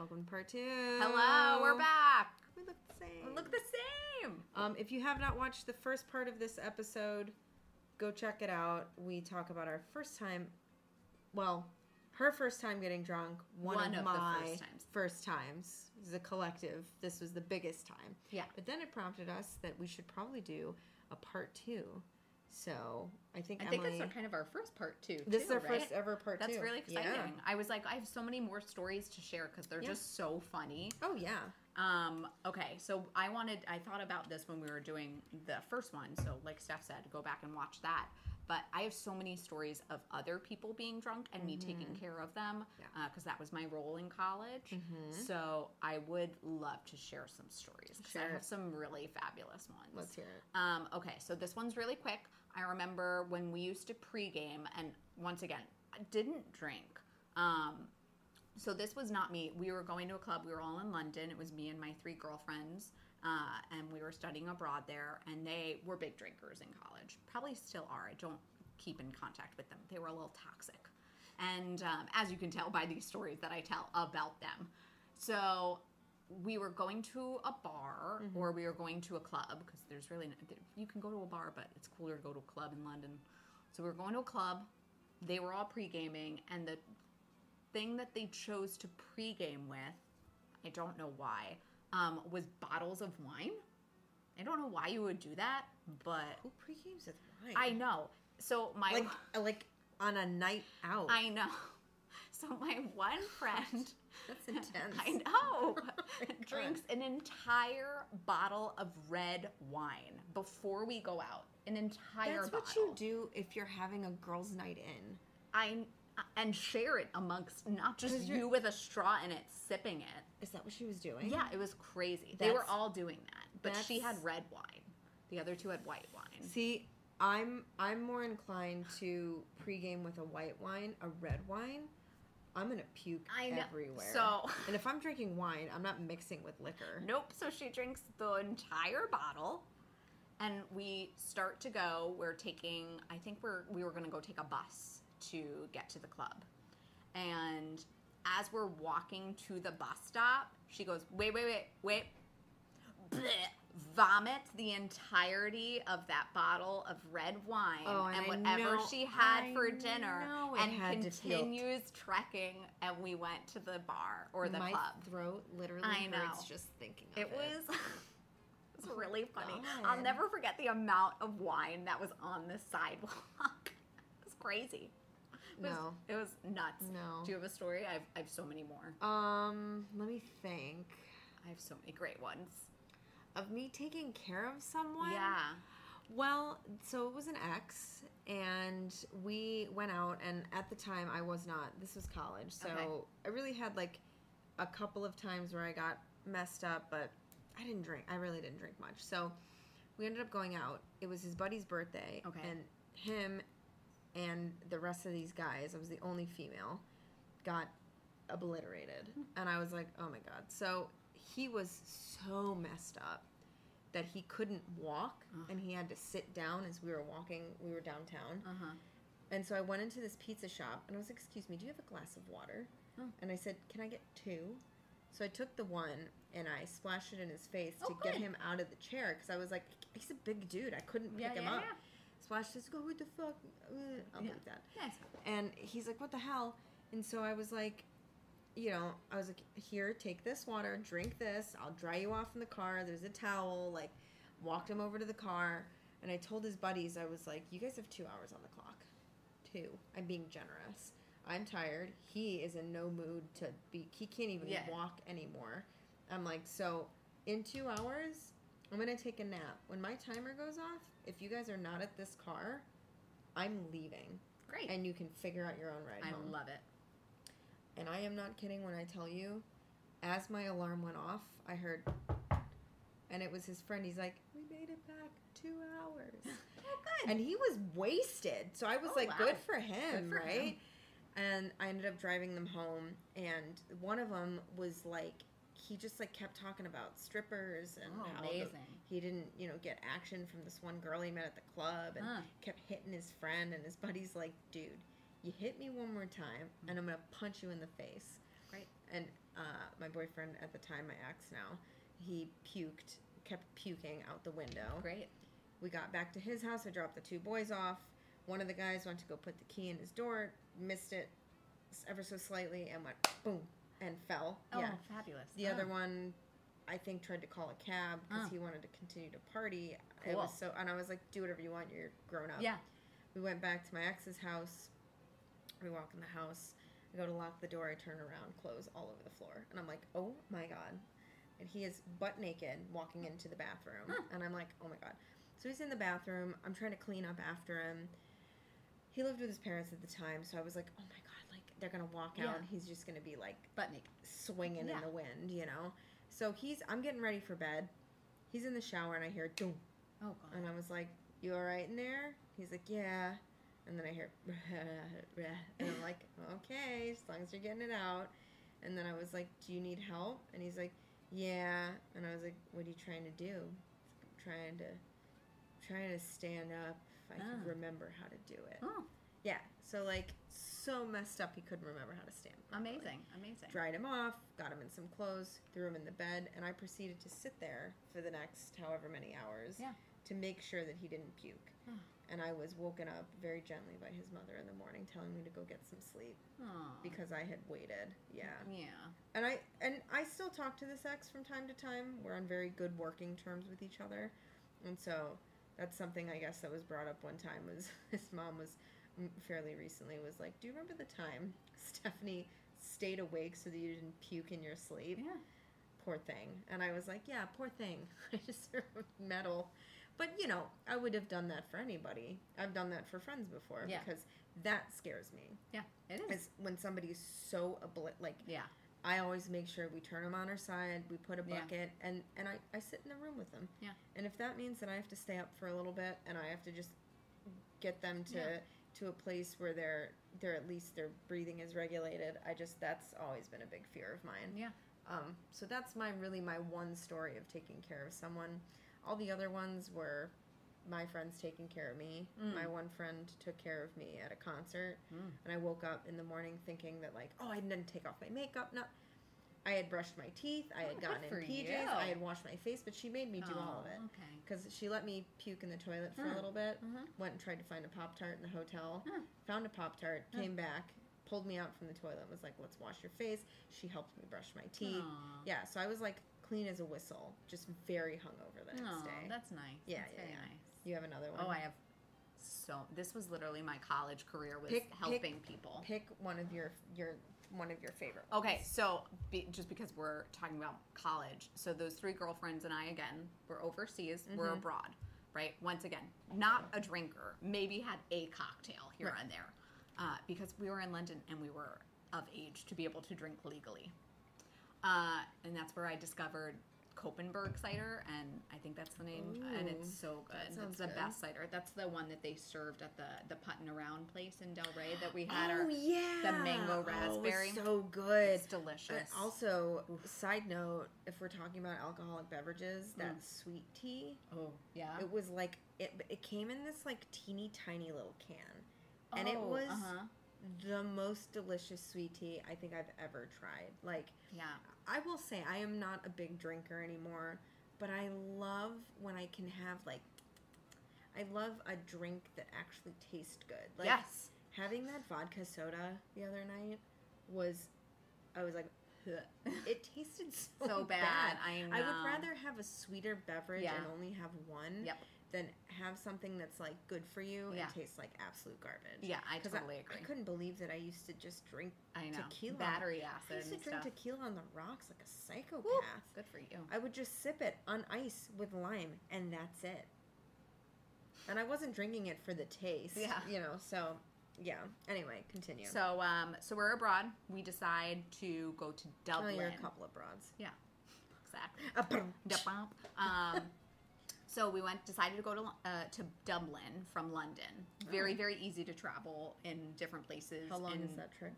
Welcome to part two. Hello, we're back. We look the same. We look the same. Um, if you have not watched the first part of this episode, go check it out. We talk about our first time. Well, her first time getting drunk. One, One of, of my first times. first times. This is a collective. This was the biggest time. Yeah. But then it prompted us that we should probably do a part two. So I think I Emily. think that's our, kind of our first part too. This is our right? first ever part too. That's two. really Yeah. exciting. I was like, I have so many more stories to share because they're Yeah. just so funny. Oh yeah. Um, okay, so I wanted, I thought about this when we were doing the first one. So, like Steph said, go back and watch that. But I have so many stories of other people being drunk and me taking care of them Mm-hmm. Yeah. because that was my role in college. So, I would love to share some stories because I have some really fabulous ones. Let's hear it. Um, okay, so this one's really quick. I remember when we used to pregame, and once again, I didn't drink. Um, so this was not me. We were going to a club. We were all in London. It was me and my three girlfriends, uh, and we were studying abroad there. And they were big drinkers in college. Probably still are. I don't keep in contact with them. They were a little toxic, and um, as you can tell by these stories that I tell about them. So we were going to a bar or we were going to a club because there's really no, you can go to a bar, but it's cooler to go to a club in London. So we were going to a club. They were all pre gaming, and the thing that they chose to pre game with, I don't know why, um, was bottles of wine. I don't know why you would do that, but Who pre-games with wine? I know. So my like like on a night out. I know. So my one friend, That's intense. I know, God. drinks an entire bottle of red wine before we go out. An entire That's bottle. what you do if you're having a girls' night in. I and share it amongst not just you're- with a straw in it, sipping it. Is that what she was doing? Yeah, it was crazy. they were all doing that, but she had red wine. The other two had white wine. See, I'm I'm more inclined to pregame with a white wine, a red wine. I'm gonna puke everywhere. So- and if I'm drinking wine, I'm not mixing with liquor. Nope. So she drinks the entire bottle, and we start to go. We're taking. I think we're we were going to go take a bus to get to the club, and as we're walking to the bus stop, she goes, "Wait, wait, wait, wait." Blech, vomit the entirety of that bottle of red wine Oh, and and whatever know- she had I for dinner and continues trekking and we went to the bar or the My club throat literally I know. hurts just thinking of it it. was it was really funny. God. I'll never forget the amount of wine that was on the sidewalk. it was crazy. It was, No. it was nuts. No. Do you have a story? I have, I have so many more. Um, let me think. I have so many great ones. Of me taking care of someone? Yeah. Well, so it was an ex, and we went out, and at the time I was not. This was college, so Okay. I really had like a couple of times where I got messed up, but I didn't drink. I really didn't drink much. So we ended up going out. It was his buddy's birthday, Okay. and him and the rest of these guys, I was the only female, got obliterated. And I was like, oh my God. So he was so messed up that he couldn't walk and he had to sit down as we were walking. We were downtown. Uh huh. And so I went into this pizza shop and I was like, excuse me, do you have a glass of water? Oh. And I said, can I get two? So I took the one and I splashed it in his face to Oh, get him out of the chair because I was like, he's a big dude. I couldn't pick Yeah, him yeah, up. yeah. Splashed his, go, what the fuck? Uh, I'll Yeah. that. Yes. And he's like, what the hell? And so I was like, you know, I was like, here, take this water, drink this. I'll dry you off in the car. There's a towel. Like, walked him over to the car. And I told his buddies, I was like, you guys have two hours on the clock. Two. I'm being generous. I'm tired. He is in no mood to be, he can't even Yeah. walk anymore. I'm like, so in two hours, I'm to take a nap. When my timer goes off, if you guys are not at this car, I'm leaving Great. and you can figure out your own ride I home. love it. and I am not kidding when I tell you, as my alarm went off, I heard, and it was his friend. He's like, "We made it back two hours," Oh, good. and he was wasted. So I was Oh, like, wow. "Good for him, Good for right?" him. And I ended up driving them home, and one of them was like. He just like kept talking about strippers and Oh, how the- amazing. he didn't, you know, get action from this one girl he met at the club, and Huh. kept hitting his friend. And his buddy's like, "Dude, you hit me one more time, and I'm gonna punch you in the face." Great. and uh, my boyfriend at the time, my ex now, he puked, kept puking out the window. Great. We got back to his house. I dropped the two boys off. One of the guys went to go put the key in his door, missed it ever so slightly, and went boom and fell. Oh, yeah. fabulous. The other Oh. one, I think, tried to call a cab because Oh. he wanted to continue to party. It Cool. was so, and I was like, "Do whatever you want. You're grown up." Yeah. We went back to my ex's house. We walk in the house. I go to lock the door. I turn around, clothes all over the floor, and I'm like, "Oh my god!" And he is butt naked walking into the bathroom, Huh. and I'm like, "Oh my god!" So he's in the bathroom. I'm trying to clean up after him. He lived with his parents at the time, so I was like, "Oh my god!" They're gonna walk out, Yeah. and he's just gonna be like Butt naked. swinging Yeah. in the wind, you know. So he's I'm getting ready for bed. He's in the shower and I hear doom, Oh god. and I was like, "You all right in there?" He's like, "Yeah." And then I hear, and I'm like, "Okay, as long as you're getting it out." And then I was like, "Do you need help?" And he's like, "Yeah." And I was like, "What are you trying to do?" I'm trying to, trying to stand up. If I could Ah. remember how to do it. Oh, Yeah. So like, so messed up. He couldn't remember how to stand. properly amazing. Amazing. dried him off, got him in some clothes, threw him in the bed, and I proceeded to sit there for the next however many hours Yeah. to make sure that he didn't puke. And I was woken up very gently by his mother in the morning telling me to go get some sleep Aw. because I had waited. Yeah. Yeah. And I and I still talk to this ex from time to time. We're on very good working terms with each other. And so that's something I guess that was brought up one time was his mom was fairly recently was like, "Do you remember the time Stephanie stayed awake so that you didn't puke in your sleep?" Yeah. Poor thing. And I was like, "Yeah, poor thing. I deserve medal." But, you know, I would have done that for anybody. I've done that for friends before Yeah. because that scares me. Yeah. It is. Is when somebody's so obli- like yeah. I always make sure we turn them on our side. We put a Yeah. bucket, and and I, I sit in the room with them. Yeah. And if that means that I have to stay up for a little bit, and I have to just get them to Yeah. To a place where they're they're at least their breathing is regulated. I just that's always been a big fear of mine. Yeah. Um. So that's my really my one story of taking care of someone. All the other ones were my friends taking care of me. Mm. My one friend took care of me at a concert. Mm. And I woke up in the morning thinking that like, oh, I didn't take off my makeup. No, I had brushed my teeth. I Oh, had good gotten in PJs. you. I had washed my face, but she made me do all of it Oh, Okay. because she let me puke in the toilet for a Hmm. little bit. Mhm. Went and tried to find a pop tart in the hotel. Hmm. Found a pop tart. Hmm. Came back. Pulled me out from the toilet. Was like, let's wash your face. She helped me brush my teeth. Aw. Yeah, so I was like clean as a whistle, just very hungover the next Aw, day. that's nice. Yeah, That's yeah, very yeah. nice. You have another one. Oh, I have so. This was literally my college career was Pick- pick- helping people. Pick one of your your one of your favorite. Okay, so be, just because we're talking about college, so those three girlfriends and I again were overseas, we're Mhm. abroad, right? Once again, not a drinker, maybe had a cocktail here Right. and there, uh, because we were in London and we were of age to be able to drink legally, uh, and that's where I discovered Kopparberg cider, and I think that's the name, and it's so good. It's the good. best cider. That's the one that they served at the the Puttin' Around place in Del Rey that we had. oh our, yeah, mango raspberry, Oh, it was so good. it's delicious. And also, side note, if we're talking about alcoholic beverages, that Mm. sweet tea, oh yeah. it was like it. It came in this like teeny tiny little can, and it Oh, was uh-huh. The most delicious sweet tea I think I've ever tried. Like, yeah. I will say I am not a big drinker anymore, but I love when I can have like. I love a drink that actually tastes good. Like, yes. having that vodka soda the other night was I was like "Huh." it tasted so, So bad. I know. I would rather have a sweeter beverage Yeah. and only have one Yep. Than have something that's like good for you Yeah. and tastes like absolute garbage. Yeah, I totally I, agree. I couldn't believe that I used to just drink I know. tequila. Battery acid. I used to drink stuff. tequila on the rocks like a psychopath. Woo, Good for you. I would just sip it on ice with lime and that's it. And I wasn't drinking it for the taste. Yeah. You know, so yeah. Anyway, continue. So, um, so we're abroad. We decide to go to oh, Dublin. you're a couple of broads. Yeah. Exactly. Um, so we went, decided to go to uh, to Dublin from London. Very, Oh. very easy to travel in different places. How long is that trip?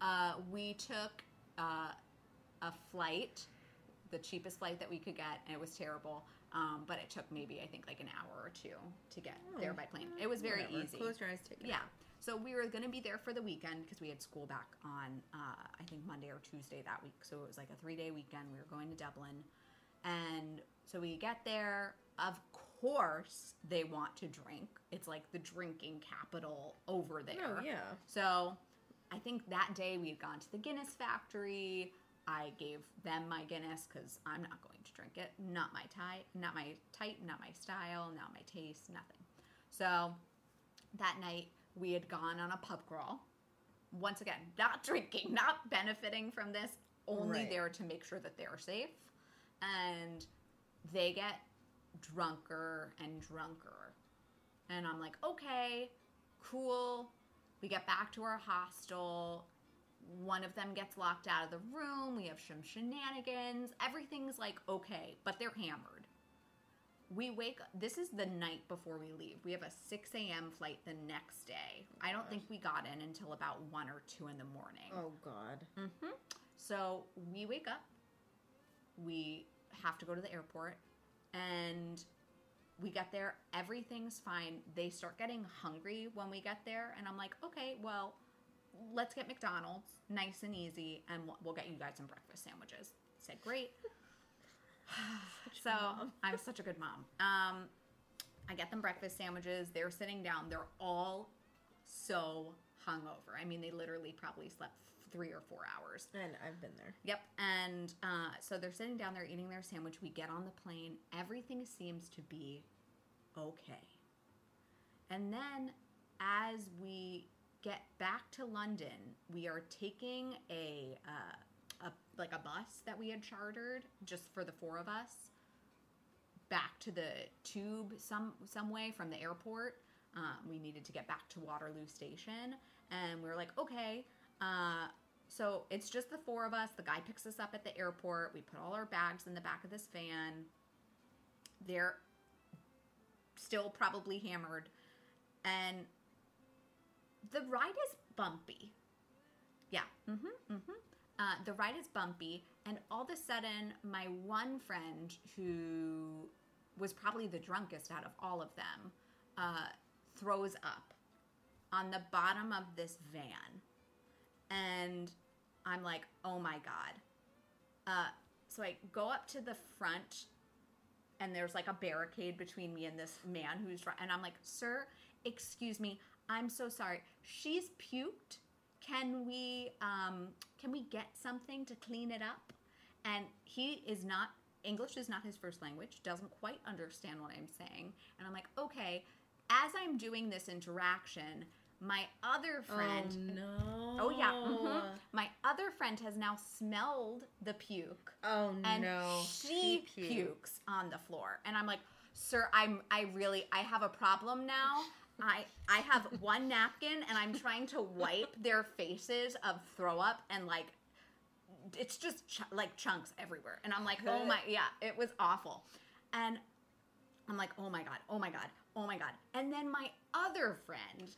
Uh, we took uh, a flight, the cheapest flight that we could get, and it was terrible. Um, but it took maybe I think like an hour or two to get there by plane. It was very Whatever. easy. Close your eyes, take it. Yeah. out. So we were going to be there for the weekend because we had school back on, uh, I think, Monday or Tuesday that week. So it was like a three day weekend. We were going to Dublin. And so we get there. Of course, they want to drink. It's like the drinking capital over oh, there. Oh yeah. So I think that day we had gone to the Guinness factory. I gave them my Guinness because I'm not going to drink it. Not my type, not my type, not my style, not my taste, nothing. So that night we had gone on a pub crawl. Once again, not drinking, not benefiting from this, only Right. there to make sure that they're safe. And they get drunker and drunker. And I'm like, okay, cool. We get back to our hostel. One of them gets locked out of the room. We have some shenanigans. Everything's like okay, but they're hammered. We wake This is the night before we leave. We have a 6 a.m. flight the next day. I don't think we got in until about 1 or 2 in the morning. Oh god. hmm So we wake up. We have to go to the airport, and we get there. Everything's fine. They start getting hungry when we get there, and I'm like, okay, well, let's get McDonald's, nice and easy, and we'll, get you guys some breakfast sandwiches. Said great. so. I'm such a good mom. Um, I get them breakfast sandwiches. They're sitting down. They're all so hungover. I mean, they literally probably slept three or four hours. And I've been there. Yep. And uh, so they're sitting down there eating their sandwich. We get on the plane. Everything seems to be okay. And then as we get back to London, we are taking a, uh, a like a bus that we had chartered just for the four of us back to the tube some some way from the airport. Um, we needed to get back to Waterloo Station, and we were like, okay. Uh, so it's just the four of us. The guy picks us up at the airport. We put all our bags in the back of this van. They're still probably hammered, and the ride is bumpy. Yeah. Mm-hmm. Mm-hmm. Uh, the ride is bumpy, and all of a sudden, my one friend who was probably the drunkest out of all of them uh, throws up on the bottom of this van, and I'm like, "Oh my god!" Uh, so I go up to the front, and there's like a barricade between me and this man who's and I'm like, "Sir, excuse me, I'm so sorry. She's puked." can we um, can we get something to clean it up and he is not english is not his first language doesn't quite understand what i'm saying and i'm like okay as i'm doing this interaction my other friend Oh no. Oh yeah. Mhm. my other friend has now smelled the puke. Oh and no. she pukes on the floor. And i'm like sir i'm i really i have a problem now. I i have one napkin and i'm trying to wipe their faces of throw up and like it's just ch- like chunks everywhere. And i'm like oh my yeah it was awful. And i'm like oh my god oh my god oh my god. And then my other friend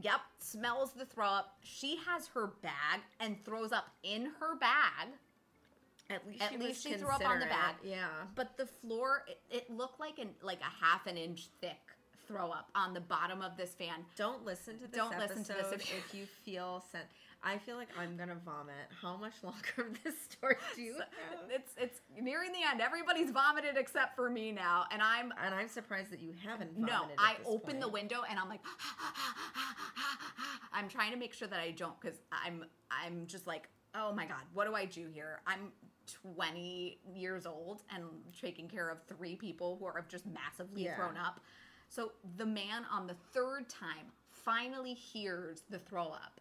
yep smells the throw up she has her bag and throws up in her bag At least At she least she threw up on the bag. Yeah. but the floor it, it looked like an like a half an inch thick throw up on the bottom of this fan Don't listen to this Don't listen to this if- if you feel sent. I feel like I'm gonna vomit. How much longer of this story do you have? it's it's nearing the end everybody's vomited except for me now and i'm And I'm surprised that you haven't no i open the window and i'm like i'm trying to make sure that i don't because i'm i'm just like oh my god what do i do here i'm 20 years old and taking care of three people who are just massively Yeah. thrown up so the man on the third time finally hears the throw up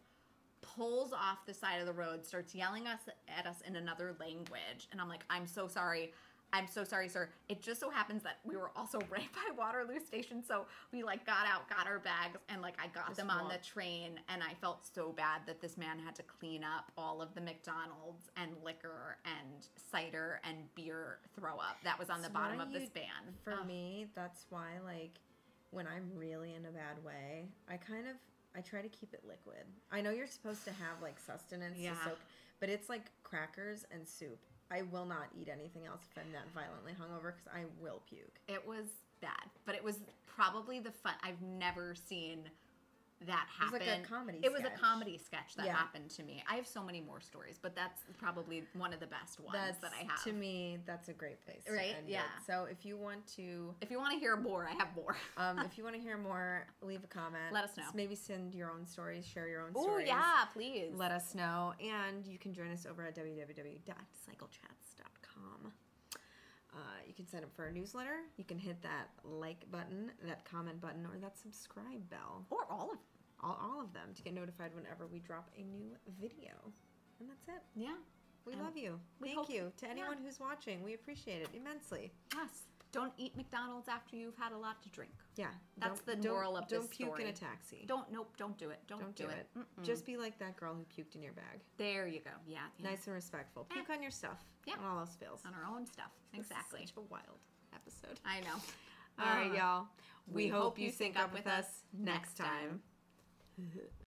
pulls off the side of the road starts yelling us at us in another language. And i'm like i'm so sorry. I'm so sorry sir. It just so happens that we were also right by waterloo station. So we like got out got our bags and like i got Just them on the train. And i felt so bad that this man had to clean up all of the mcdonald's and liquor and cider and beer throw up that was on the bottom of this van. For me, that's why like when I'm really in a bad way, I kind of I try to keep it liquid. I know you're supposed to have like sustenance Yeah. to soak, but it's like crackers and soup. I will not eat anything else if I'm that violently hungover because I will puke. It was bad, but it was probably the fun. I've never seen that was like happened. a comedy It was a comedy sketch that Yeah. happened to me. I have so many more stories, but that's probably one of the best ones That's that I have. to me. That's a great place, to Right? end it. Yeah. So if you want to, If you want to hear more, I have more. um, if you want to hear more, leave a comment. Let us know. Maybe send your own stories. Share your own stories. Oh stories. yeah, please. Let us know, and you can join us over at www.cyclechats.com. Uh, you can sign up for our newsletter. You can hit that like button, that comment button, or that subscribe bell. or all of All, all of them to get notified whenever we drop a new video. And that's it. yeah. We And love you. we Thank hope- you to yeah. anyone who's watching. We appreciate it immensely. Yes. Don't eat McDonald's after you've had a lot to drink. Yeah, That's don't- the don't- moral of don't this puke in a taxi. Don't nope, don't do it. Don't, Don't do, do it. Mm-mm. Just be like that girl who puked in your bag. there you go. Yeah. yeah. Nice and respectful. Puke on your stuff. Yeah. On all else fails. on our own stuff. Exactly. Such a wild episode. I know. All right, Uh, y'all. We, we hope you sync up with us next time. time.